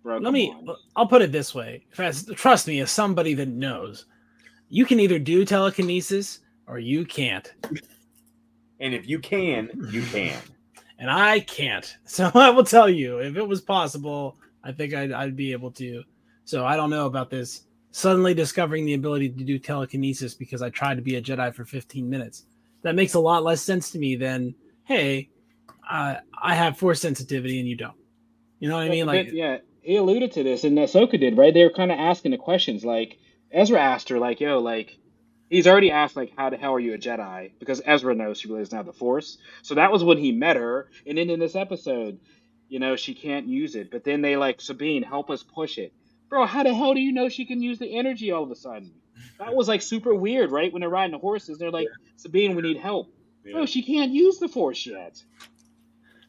bro. Let me. on. I'll put it this way. As- Trust me, as somebody that knows, you can either do telekinesis or you can't, and if you can, you can. and I can't. So I will tell you, if it was possible, I think I'd, I'd be able to. So I don't know about this. Suddenly discovering the ability to do telekinesis because I tried to be a Jedi for 15 minutes. That makes a lot less sense to me than, hey, uh, I have force sensitivity and you don't. You know what I mean? Like, yeah, he alluded to this, and Ahsoka did, right? They were kind of asking the questions. Like Ezra asked her, like, "Yo, like." He's already asked, like, how the hell are you a Jedi? Because Ezra knows she really doesn't have the Force. So that was when he met her. And then in this episode, you know, she can't use it. But then they like, Sabine, help us push it. Bro, how the hell do you know she can use the energy all of a sudden? That was like super weird, right? When they're riding the horses, they're like, Sabine, we need help. Bro, she can't use the Force yet.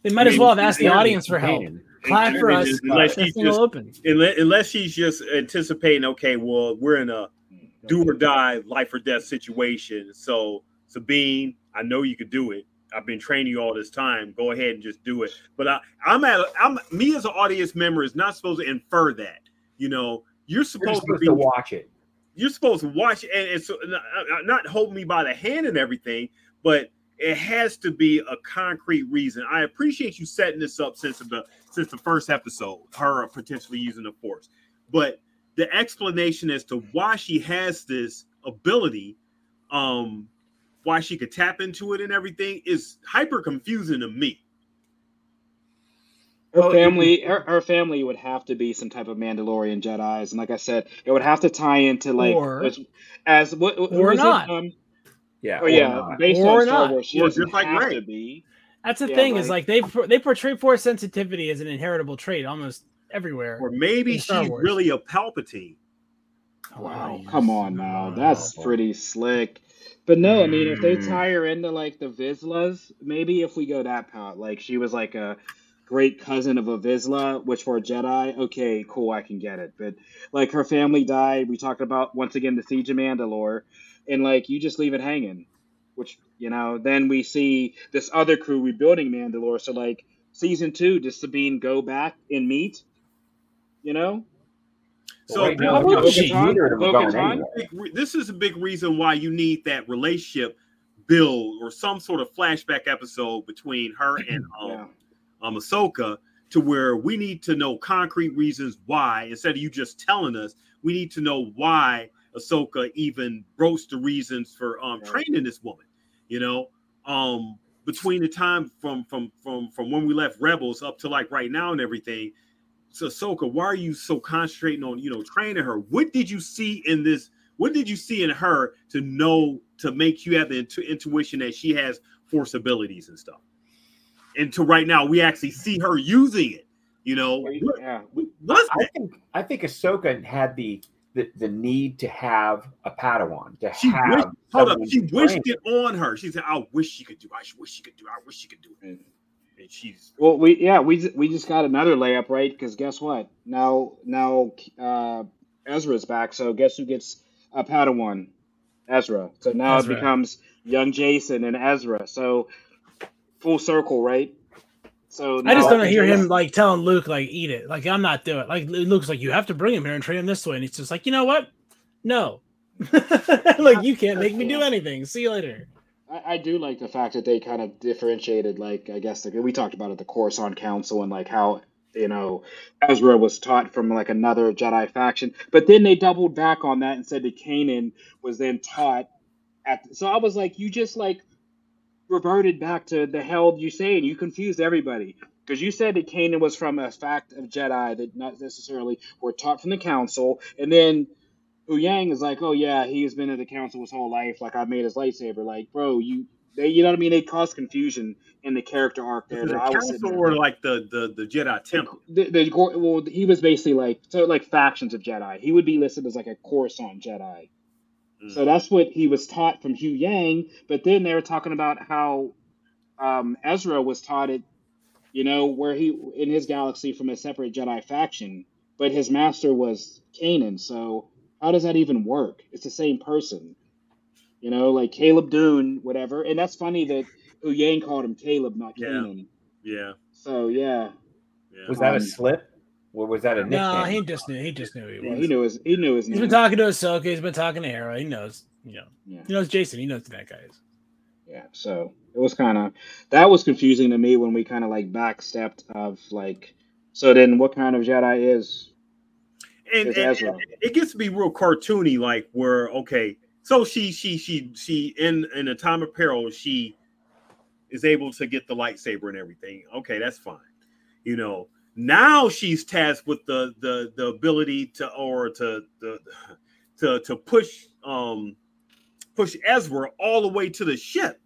they might as well have asked the audience for help. Clap for us. Unless she's just, open. unless, unless she's just anticipating, okay, well, we're in a mm, do or die, life or death situation. So, Sabine, I know you could do it. I've been training you all this time. Go ahead and just do it. But I, I'm at, I'm me as an audience member is not supposed to infer that. You know, you're You're supposed, supposed to to watch it. you're supposed to watch it and it's so- not- not hold me by the hand and everything, but it has to be a concrete reason. I appreciate you setting this up since the since the first episode, her potentially using the force, but the explanation as to why she has this ability, um, why she could tap into it and everything is hyper confusing to me. Her family, her, her family would have to be some type of Mandalorian Jedi's, and like I said, it would have to tie into like Or- as, as what who or is it? not. Um, Yeah. oh or yeah, not. based Or on Star not. Wars, she Or just like have to be. That's the Yeah, thing is like- like they they portray force sensitivity as an inheritable trait almost everywhere. Or maybe she's Wars. really a Palpatine. Wow, Oh, come on now, that's pretty slick. But no, I mean, if they Mm. tie her into like the Vizslas, maybe if we go that path, like she was like a great cousin of a Vizsla, which for a Jedi, okay, cool, I can get it. But like her family died, we talked about once again the siege of Mandalore, and like you just leave it hanging, which you know, then we see this other crew rebuilding Mandalore. So like season two, does Sabine go back and meet? You know, So right now, How about neither she? of them are going Bo-Katan? anywhere. big re- this is a big reason why you need that relationship build or some sort of flashback episode between her and um, yeah. um Ahsoka to where we need to know concrete reasons why instead of you just telling us we need to know why Ahsoka even broached the reasons for um Right. training this woman you know um between the time from from from from when we left Rebels up to like right now and everything so Ahsoka why are you so concentrating on you know training her what did you see in this what did you see in her to know to make you have the intu- intuition that she has force abilities and stuff and to right now we actually see her using it you know what, Yeah. what's I think I think Ahsoka had the, the the need to have a Padawan to she have. wished, hold up she wished train. it on her she said i wish she could do i wish she could do i wish she could do it Mm. And she's Well, we yeah we we just got another layup right because guess what now now uh, Ezra's back so guess who gets a Padawan Ezra so now Ezra. it becomes young Jacen and Ezra so full circle right so I just now- don't hear him like telling Luke like eat it. Like I'm not doing it. Like Luke's like you have to bring him here and train him this way, and he's just like you know what? No, like you can't make me do anything. See you later. I, I do like the fact that they kind of differentiated like I guess we talked about it the Coruscant Council and like how you know Ezra was taught from like another Jedi faction. But then they doubled back on that and said that Kanan was then taught at so I was like you just like reverted back to the hell you saying you confused everybody. Because you said that Kanan was from a fact of Jedi that not necessarily were taught from the council. And then Yang is like, oh yeah, he's been at the council his whole life. Like I made his lightsaber. Like, bro, you they, you know what I mean? They caused confusion in the character arc there. the I was sitting council or like the the the jedi temple the, the, well, he was basically like so like factions of Jedi. He would be listed as like a Coruscant Jedi. Mm. So that's what he was taught from Huyang. But then they were talking about how um, Ezra was taught it, you know, where he in his galaxy from a separate Jedi faction, but his master was Kanan. So how does that even work? It's the same person, you know, like Caleb Dume, whatever. And that's funny that Huyang called him Caleb, not Yeah. Kanan. yeah So yeah, yeah Was that a Um, slip? Or was that a nickname? No, he just knew. He just knew who he yeah was. he knew his he knew his He's name. been talking to Ahsoka. He's been talking to Hera. He knows. You know. Yeah. He knows Jacen. He knows who that guy is. Yeah, so it was kind of that was confusing to me when we kind of like backstepped of like, so then what kind of Jedi is and, and- and it gets to be real cartoony like where okay so she she she she in in a time of peril she is able to get the lightsaber and everything. Okay, that's fine. You know, now she's tasked with the the the ability to or to the to to push um push Ezra all the way to the ship.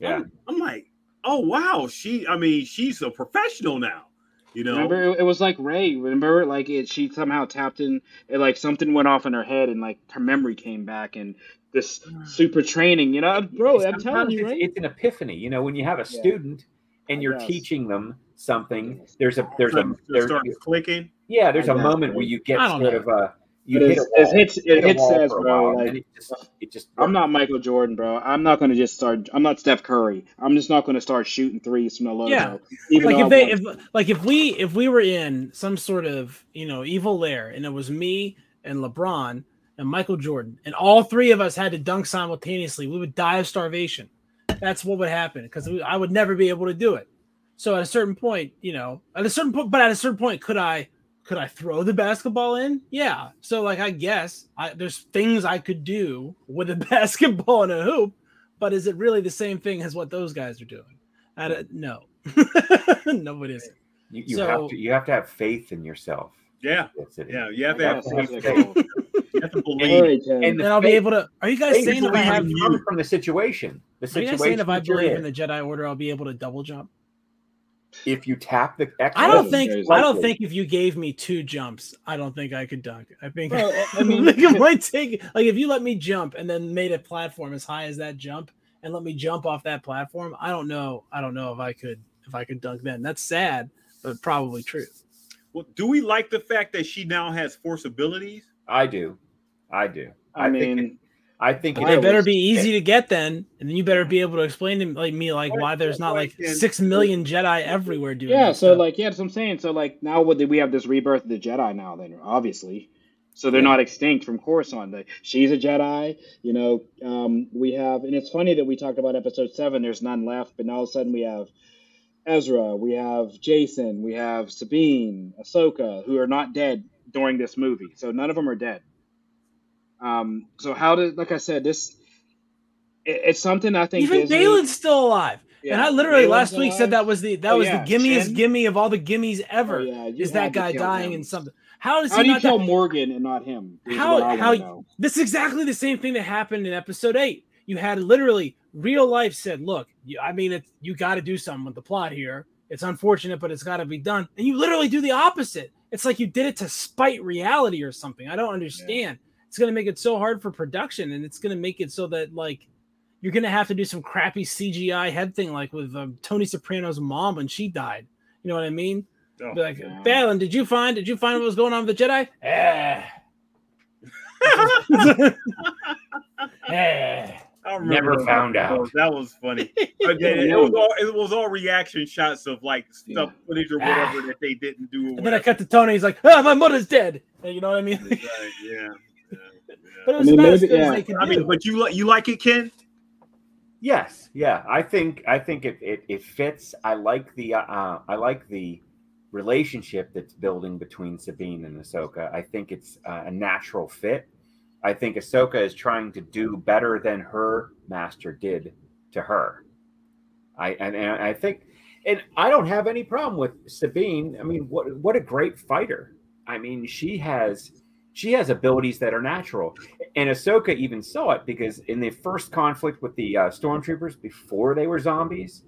Yeah. I'm, I'm like, oh wow, she. I mean, she's a professional now. You know, Remember, it, it was like Rey. Remember, like it, she somehow tapped in. It, like something went off in her head, and like her memory came back, and this hmm. super training. You know, bro, I'm telling you, it's, right? it's an epiphany. You know, when you have a Yeah. student and you're teaching them something, there's a there's a Something there's, starts clicking. yeah, there's I a guess, moment where you get I sort know. of a you But hit a wall, it hits- it hits says, bro, while, like, it just it just I'm not Michael Jordan, bro. I'm not going to just start. I'm not Steph Curry. I'm just not going to start shooting threes from the logo. Yeah. like if they if like if we if we were in some sort of you know evil lair and it was me and LeBron and Michael Jordan and all three of us had to dunk simultaneously, we would die of starvation. That's what would happen because I would never be able to do it. So at a certain point, you know, at a certain point, but at a certain point, could I could I throw the basketball in? Yeah. So like I guess I, there's things I could do with a basketball and a hoop, but is it really the same thing as what those guys are doing? I don't, no, no, it isn't. you, you So- have to you have to have faith in yourself. Yeah, yeah. You have to Yeah, have, faith. it's like, You have to all believe. right, Ken. And And I'll be able to. Are you guys saying if I have? believing from the situation. The Are you situation. guys saying if I that you're believe in. in the Jedi Order, I'll be able to double jump? If you tap the X I don't think. There's I don't think if you gave me two jumps, I don't think I could dunk. I think. Bro, I I mean- think it might take. Like if you let me jump and then made a platform as high as that jump and let me jump off that platform, I don't know. I don't know if I could. If I could dunk then, that's sad, but probably true. Well, do we like the fact that she now has force abilities? I do, I do. I think mean, it- I think I it They was- better be easy to get then, and then you better be able to explain to like me like why there's not like six million Jedi everywhere doing. It. Yeah. So stuff. like, yeah, that's what I'm saying. So like, now what we have this rebirth of the Jedi now? Then obviously, so they're Yeah. not extinct from Coruscant. They- She's a Jedi. You know, um, we have, and it's funny that we talked about Episode Seven. There's none left, but now all of a sudden we have Ezra, we have Jacen, we have Sabine, Ahsoka, who are not dead during this movie. So none of them are dead. Um, so how did, like I said, this it, it's something I think even Disney, Baylan's still alive. and I literally last week said that was the that Oh, was yeah, the gimmiest Shin. gimme of all the gimmies ever. Oh, yeah, is that guy dying him. in something? How does How he do you not kill die? Morgan and not him? How how this is exactly the same thing that happened in episode eight. You had literally real life said, "Look, you, I mean, it's you got to do something with the plot here. It's unfortunate, but it's got to be done." And you literally do the opposite. It's like you did it to spite reality or something. I don't understand. It's going to make it so hard for production, and it's going to make it so that like you're going to have to do some crappy CGI head thing, like with um, Tony Soprano's mom when she died. You know what I mean? Oh, Be like, yeah. Baylan, did you find did you find what was going on with the Jedi? Eh. eh. I remember Never found That out. That was funny. But then it was all it was all reaction shots of like stuff footage or whatever that they didn't do. And then I cut to Tony. He's like, "Ah, my mother's dead." And you know what I mean? Right, yeah. Yeah, but it was I mean, about as good yeah. as they could I mean, but you like you like it, Ken? Yes, yeah. I think I think it it, it fits. I like the uh, I like the relationship that's building between Sabine and Ahsoka. I think it's uh, a natural fit. I think Ahsoka is trying to do better than her master did to her. I and, and I think, and I don't have any problem with Sabine. I mean, what what a great fighter. I mean, she has she has abilities that are natural, and Ahsoka even saw it because in the first conflict with the uh, stormtroopers before they were zombies,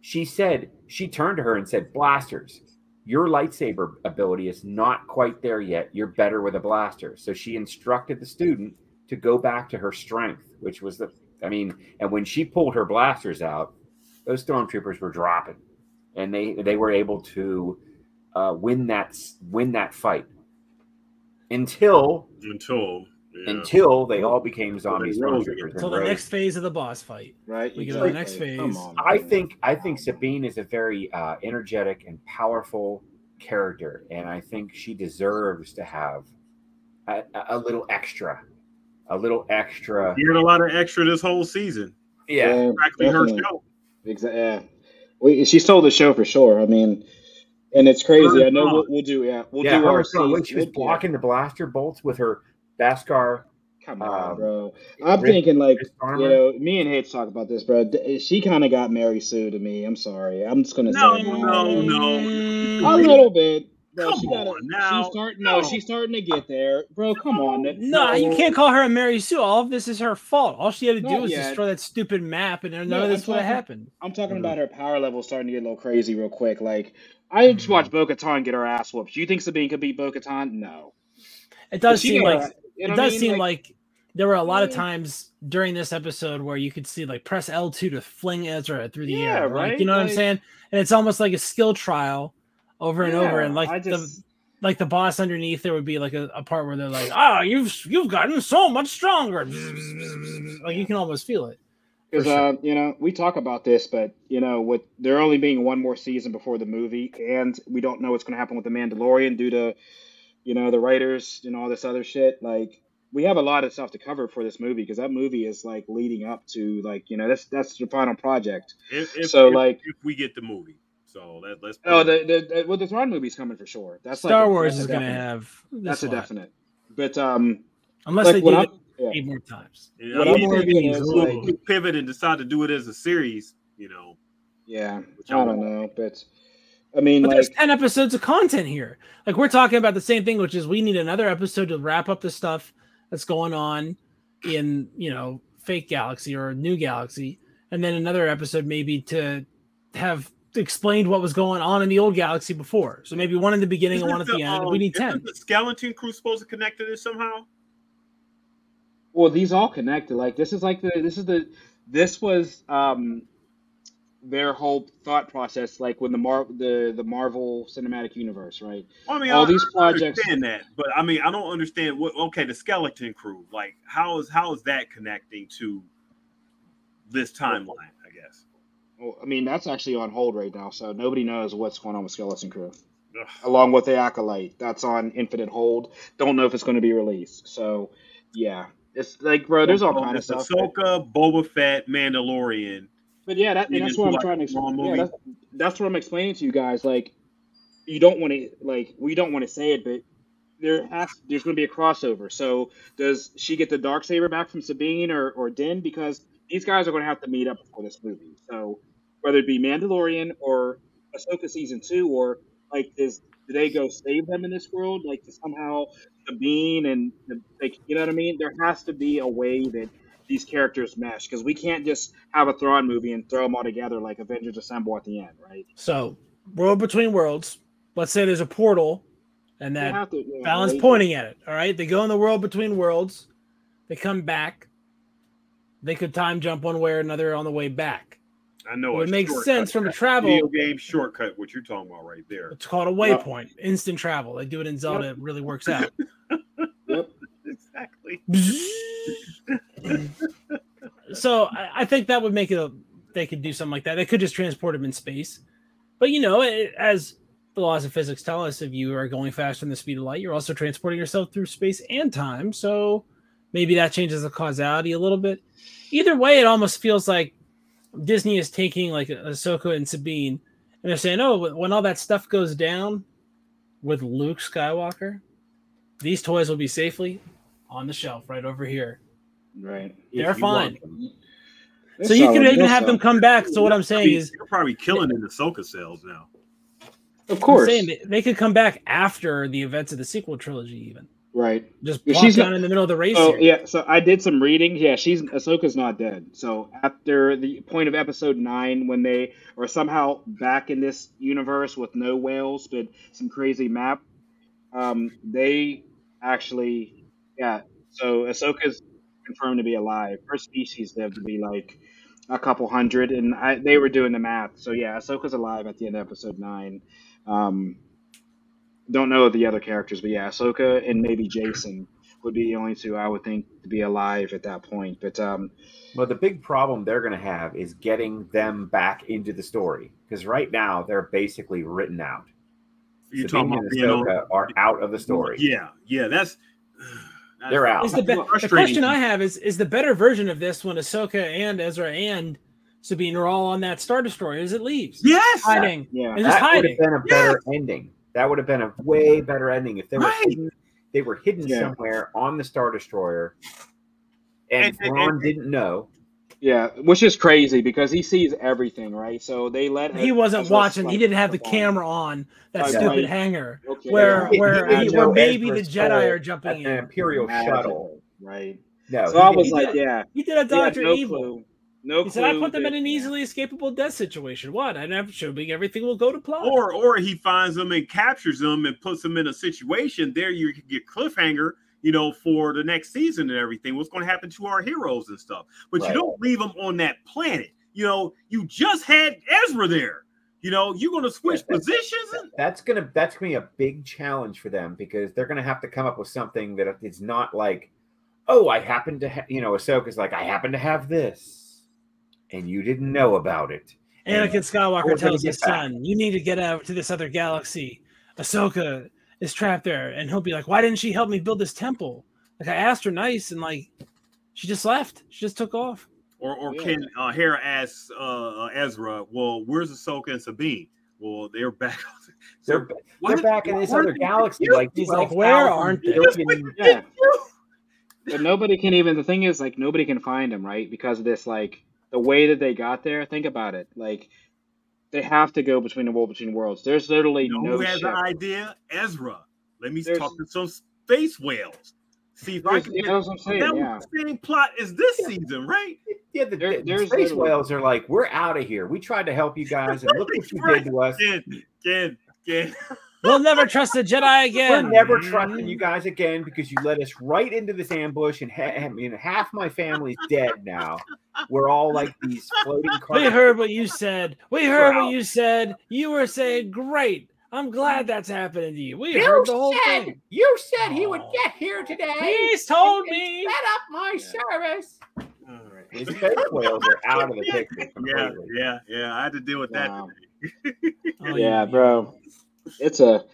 she said she turned to her and said, "Blasters, your lightsaber ability is not quite there yet. You're better with a blaster." So she instructed the student to go back to her strength, which was the I mean, and when she pulled her blasters out, those stormtroopers were dropping, and they they were able to uh, win that win that fight until Until yeah. until they all became zombie They rose stormtroopers. Until the rose. next phase of the boss fight. right? We go to the next phase. On, I think I think Sabine is a very uh, energetic and powerful character, and I think she deserves to have a, a little extra, a little extra. you had a lot of extra this whole season. Yeah, exactly. her show. Exa- yeah. We, she stole the show for sure. I mean, and it's crazy. I know Her we'll, we'll do. Yeah, we'll yeah. do Her our when she was blocking the blaster bolts with her Beskar Come on, Um, bro. I'm Rick- thinking like you know, me and Hitch talk about this, bro. She kind of got Mary Sue to me. I'm sorry. I'm just gonna No, say no, that. no. A little bit. Bro, Come she got on now. She's starting. No, No. she's starting to get there, bro. Come on. that- No, you can't call her a Mary Sue. All of this is her fault. All she had to do was yet. destroy that stupid map, and none No, of this would have happened. I'm talking Mhm. about her power level starting to get a little crazy real quick. Like I just watched Bo Katan get her ass whooped. Do you think Sabine could beat Bo Katan? No. It does seem like her- you it does mean? seem like, there were a lot of times during this episode where you could see like press L two to fling Ezra through the Yeah, air. Like, right? you know what I'm saying? And it's almost like a skill trial over and over. And like I the like the boss underneath, there would be like a, a part where they're like, "Ah, you've you've gotten so much stronger." Like you can almost feel it. Because sure. uh, you know we talk about this, but you know with there only being one more season before the movie, and we don't know what's going to happen with the Mandalorian due to you know the writers and all this other shit. Like we have a lot of stuff to cover for this movie because that movie is like leading up to like you know that's that's the final project. If, if, So, if- like- if we get the movie, so that let's. Oh, the the, the well, the Thrawn movie's coming for sure. That's like Star a- Wars that's is going to have That's a lot. definite. But um, unless like they do I'm it yeah. eight more times. Yeah, what I I'm mean, is, like- pivot and decide to do it as a series, you know. yeah, Which I I don't know, but I mean But like there's 10 episodes of content here. Like we're talking about the same thing, which is we need another episode to wrap up the stuff that's going on in, you know, fake galaxy or new galaxy. And then another episode maybe to have explained what was going on in the old galaxy before. So maybe one in the beginning and one at the the, end. um, We need isn't 10. The skeleton crew supposed to connect to this somehow? Well, these all connected. Like this is like the this is the this was um their whole thought process, like when the Mar the the Marvel Cinematic Universe, right? Well, I mean, All I, these I projects- understand that, but I mean, I don't understand what. Okay, the skeleton crew, like, how is how is that connecting to this timeline? I guess. Well, I mean that's actually on hold right now, so nobody knows what's going on with Skeleton Crew. Ugh. Along with the Acolyte, that's on infinite hold. Don't know if it's going to be released. So yeah, it's like bro, there's all So kind of stuff. Ahsoka, Boba Fett, Mandalorian. but yeah, that, that's what I'm like trying to explain. Yeah, that's, that's what I'm explaining to you guys. Like, you don't want to like we don't want to say it, but there has there's going to be a crossover. So does she get the dark saber back from Sabine or or Din? Because these guys are going to have to meet up before this movie. So whether it be Mandalorian or Ahsoka season two, or like is do they go save them in this world? Like to somehow Sabine and the, like you know what I mean? There has to be a way that these characters mesh because we can't just have a Thrawn movie and throw them all together like Avengers Assemble at the end, right? So world between worlds. Let's say there's a portal and that have to, you know, Filoni's pointing at it. All right. They go in the world between worlds. They come back. They could time jump one way or another on the way back. I know It makes shortcut. sense from a travel. video game shortcut. What you're talking about right there? It's called a waypoint, instant travel. They do it in Zelda. It really works out. Yep. Exactly. so I, I think that would make it a. They could do something like that. They could just transport him in space, but you know, it, as the laws of physics tell us, if you are going faster than the speed of light, you're also transporting yourself through space and time. So maybe that changes the causality a little bit. Either way, it almost feels like Disney is taking like Ahsoka and Sabine, and they're saying, "Oh, when all that stuff goes down with Luke Skywalker, these toys will be safely on the shelf right over here." Right. They're fine. So you could even have them come back. So what I'm saying is, you're probably killing in the Ahsoka cells now. Of course. they, they could come back after the events of the sequel trilogy, even Right. just she's down not- in the middle of the race. Oh yeah, so I did some reading. Yeah, she's Ahsoka's not dead. So after the point of episode nine, when they are somehow back in this universe with no whales but some crazy map, um, they actually yeah. So Ahsoka's confirmed to be alive. Her species lived to be like a couple hundred, and I, they were doing the math. So yeah, Ahsoka's alive at the end of episode nine. Um, don't know the other characters, but yeah, Ahsoka and maybe Jacen would be the only two I would think to be alive at that point. But um, Well, the big problem they're going to have is getting them back into the story because right now they're basically written out. You're Sabine talking about and being on. Ahsoka are out of the story. Yeah, yeah, that's. that's They're out. Is the, be- the question I have is: Is the better version of this when Ahsoka and Ezra and Sabine are all on that Star Destroyer as it leaves, Yes. hiding, yeah, and just that would hiding? have been a better ending. That would have been a way better ending if they were Right. hidden, they were hidden Yeah. somewhere on the Star Destroyer, and, And- and- Thrawn didn't know. Yeah, which is crazy because he sees everything, right? So they let He wasn't watching. He didn't have the bomb. camera on that Right, stupid right. hangar Okay, where where he he, didn't where maybe the Jedi are at jumping an in. Imperial shuttle. right? No, So I he was didn't- like, yeah, He did a Doctor no Evil. clue. No He said, "I put them in that- an yeah. easily escapable death situation. What? I'm assuming everything will go to plan." Or or he finds them and captures them and puts them in a situation. There you can get cliffhanger, you know, for the next season and everything. What's going to happen to our heroes and stuff. But Right. you don't leave them on that planet. You know, you just had Ezra there. You know, you're going to switch Yeah, that's- positions. And, that's gonna that's gonna be a big challenge for them because they're gonna have to come up with something that is not like, oh, I happen to, ha-, you know, Ahsoka's like, I happen to have this, and you didn't know about it. And Anakin Skywalker tells get his back. son, "You need to get out to this other galaxy. Ahsoka is trapped there." And he'll be like, "Why didn't she help me build this temple? Like I asked her nice, and like she just left. She just took off." or or Yeah. can uh, Hera asks uh, uh, Ezra, well, where's Ahsoka and Sabine? Well, they're back. They're, they're back in this other galaxy. you- Like He's like, "Where aren't they?" Yeah, but nobody can even. The thing is, like, nobody can find him, right? Because of this, like, the way that they got there. Think about it. Like, they have to go between the world between worlds. There's literally You know no who has ship. an idea? Ezra. Let me There's- talk to some space whales. See if I can get that's what I'm saying. that Yeah, same plot as this season, right? Yeah, the, There- the space literally- whales are like, we're out of here. We tried to help you guys, and look what you did to us. Again, again, again. We'll never trust a Jedi again. We're never trusting you guys again because you led us right into this ambush, and ha- I mean, half my family's dead now. We're all like these floating We heard what you said. We heard Wow. what you said. You were saying, "Great. I'm glad that's happening to you." We You heard the whole said, thing. you said he would get here today. He's told and me. Set up my service. All right. The space whales are out of the picture Yeah, completely. yeah, yeah. I had to deal with that. Wow. today. Oh, yeah, you- bro. It's a.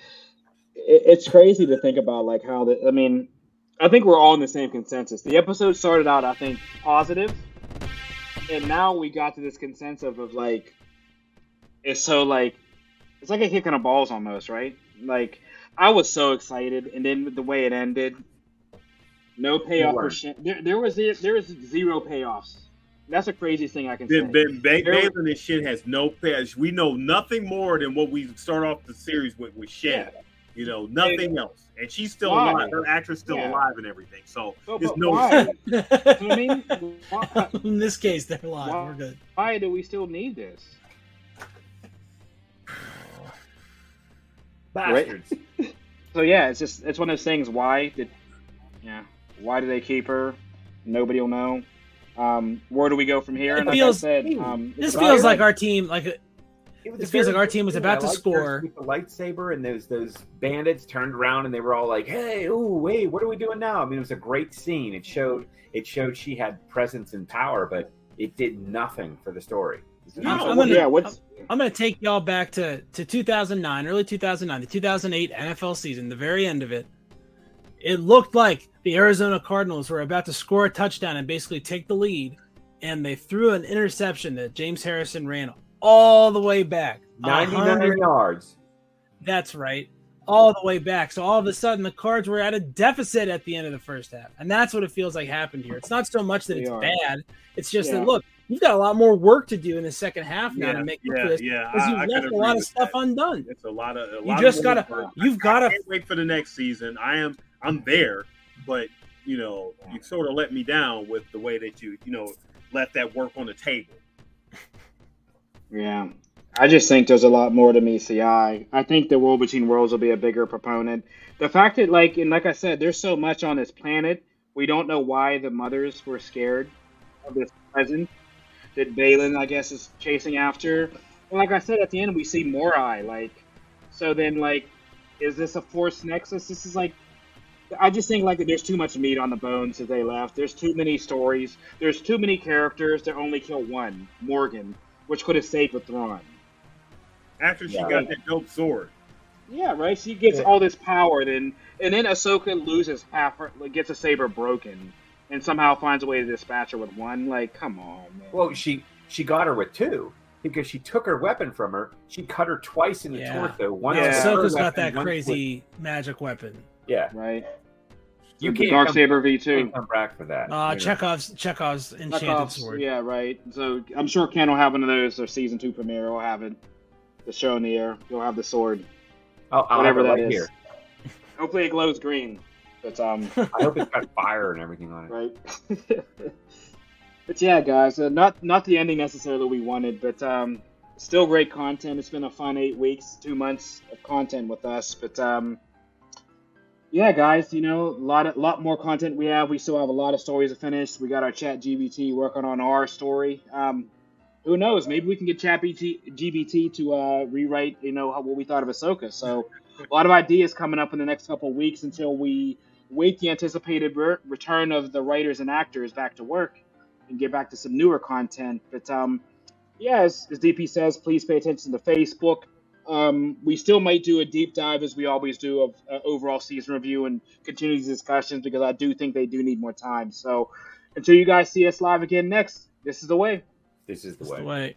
it- It's crazy to think about, like how the. I mean, I think we're all in the same consensus. The episode started out, I think, positive, and now we got to this consensus of like, it's so like, it's like a kick in the balls almost, right? Like, I was so excited, and then the way it ended, no payoff for shit. There, there was there was zero payoffs. That's the craziest thing I can say. Ben, ben, ben, There- Baylan and shit has no patch. We know nothing more than what we start off the series with with Shed. You know, nothing else. And she's still Why? alive. Her actress still Yeah. alive and everything. So So, there's no why? You know what I mean? Why, In this case, they're alive. Wow. We're good. why do we still need this? Bastards. So yeah, it's just it's one of those things. Why did yeah? Why do they keep her? Nobody will know. Um, where do we go from here? It And like I said, um, This feels about- like our team, like It was This a feels like our team was about scene. to I liked her score. with the lightsaber, and those those bandits turned around and they were all like, "Hey, ooh, wait, what are we doing now?" I mean, it was a great scene. It showed it showed she had presence and power, but it did nothing for the story. No, I'm gonna- yeah. What's I'm going to take y'all back to, to 2009, early 2009, the 2008 NFL season, the very end of it. It looked like the Arizona Cardinals were about to score a touchdown and basically take the lead, and they threw an interception that James Harrison ran all the way back. A 99 hundred- yards. That's right. All the way back. So all of a sudden, the Cards were at a deficit at the end of the first half. And that's what it feels like happened here. It's not so much that They it's are. bad, it's just Yeah. that, look, you've got a lot more work to do in the second half now Yeah, to make up yeah, for this yeah. because I- you've I left a lot of stuff that. undone. It's a lot of. A You just of gotta, moving you've parts. got I to, can't wait for the next season. I am. I'm there, but you know, you sort of let me down with the way that you, you know, left that work on the table. Yeah. I just think there's a lot more to MECI. I think the World Between Worlds will be a bigger proponent. The fact that, like, and like I said, there's so much on this planet, we don't know why the mothers were scared of this present that Baylan, I guess, is chasing after. And like I said, at the end, we see Morai. Like, so then, like, is this a Force Nexus? This is like, I just think like there's too much meat on the bones that they left. There's too many stories. There's too many characters to only kill one, Morgan, which could have saved with Thrawn. After she Yeah. got that dope sword. Yeah, right. She gets Yeah. all this power, then and then Ahsoka loses half, her, like, gets a saber broken, and somehow finds a way to dispatch her with one. Like, come on, man. Well, she she got her with two because she took her weapon from her. She cut her twice in the Yeah. torso. One Yeah. with her Ahsoka's got that one with- crazy magic weapon. Yeah, right. You can't Dark come- Saber V two. can't come back for that. Uh, You know. Chekhov's Chekhov's enchanted Chekhov's, sword. Yeah, right. So I'm sure Ken will have one of those. Or season two premiere will have it. The show in the air. You'll have the sword. I'll, I'll whatever have that right is. here. Hopefully it glows green. But um, I hope it's got fire and everything on it. right. but yeah, guys, uh, not not the ending necessarily we wanted, but um, still great content. It's been a fun eight weeks, two months of content with us. But um, yeah, guys, you know, a lot of, lot more content we have. We still have a lot of stories to finish. We got our Chat GBT working on our story. Um, who knows? Maybe we can get Chat BT, GBT to uh, rewrite, you know, what we thought of Ahsoka. So a lot of ideas coming up in the next couple weeks until we wait the anticipated re- return of the writers and actors back to work and get back to some newer content. But um, yeah, as, as DP says, please pay attention to Facebook. Um, we still might do a deep dive, as we always do, of uh, overall season review and continue these discussions because I do think they do need more time. So until you guys see us live again next, this is the way. This is the That's way. the way.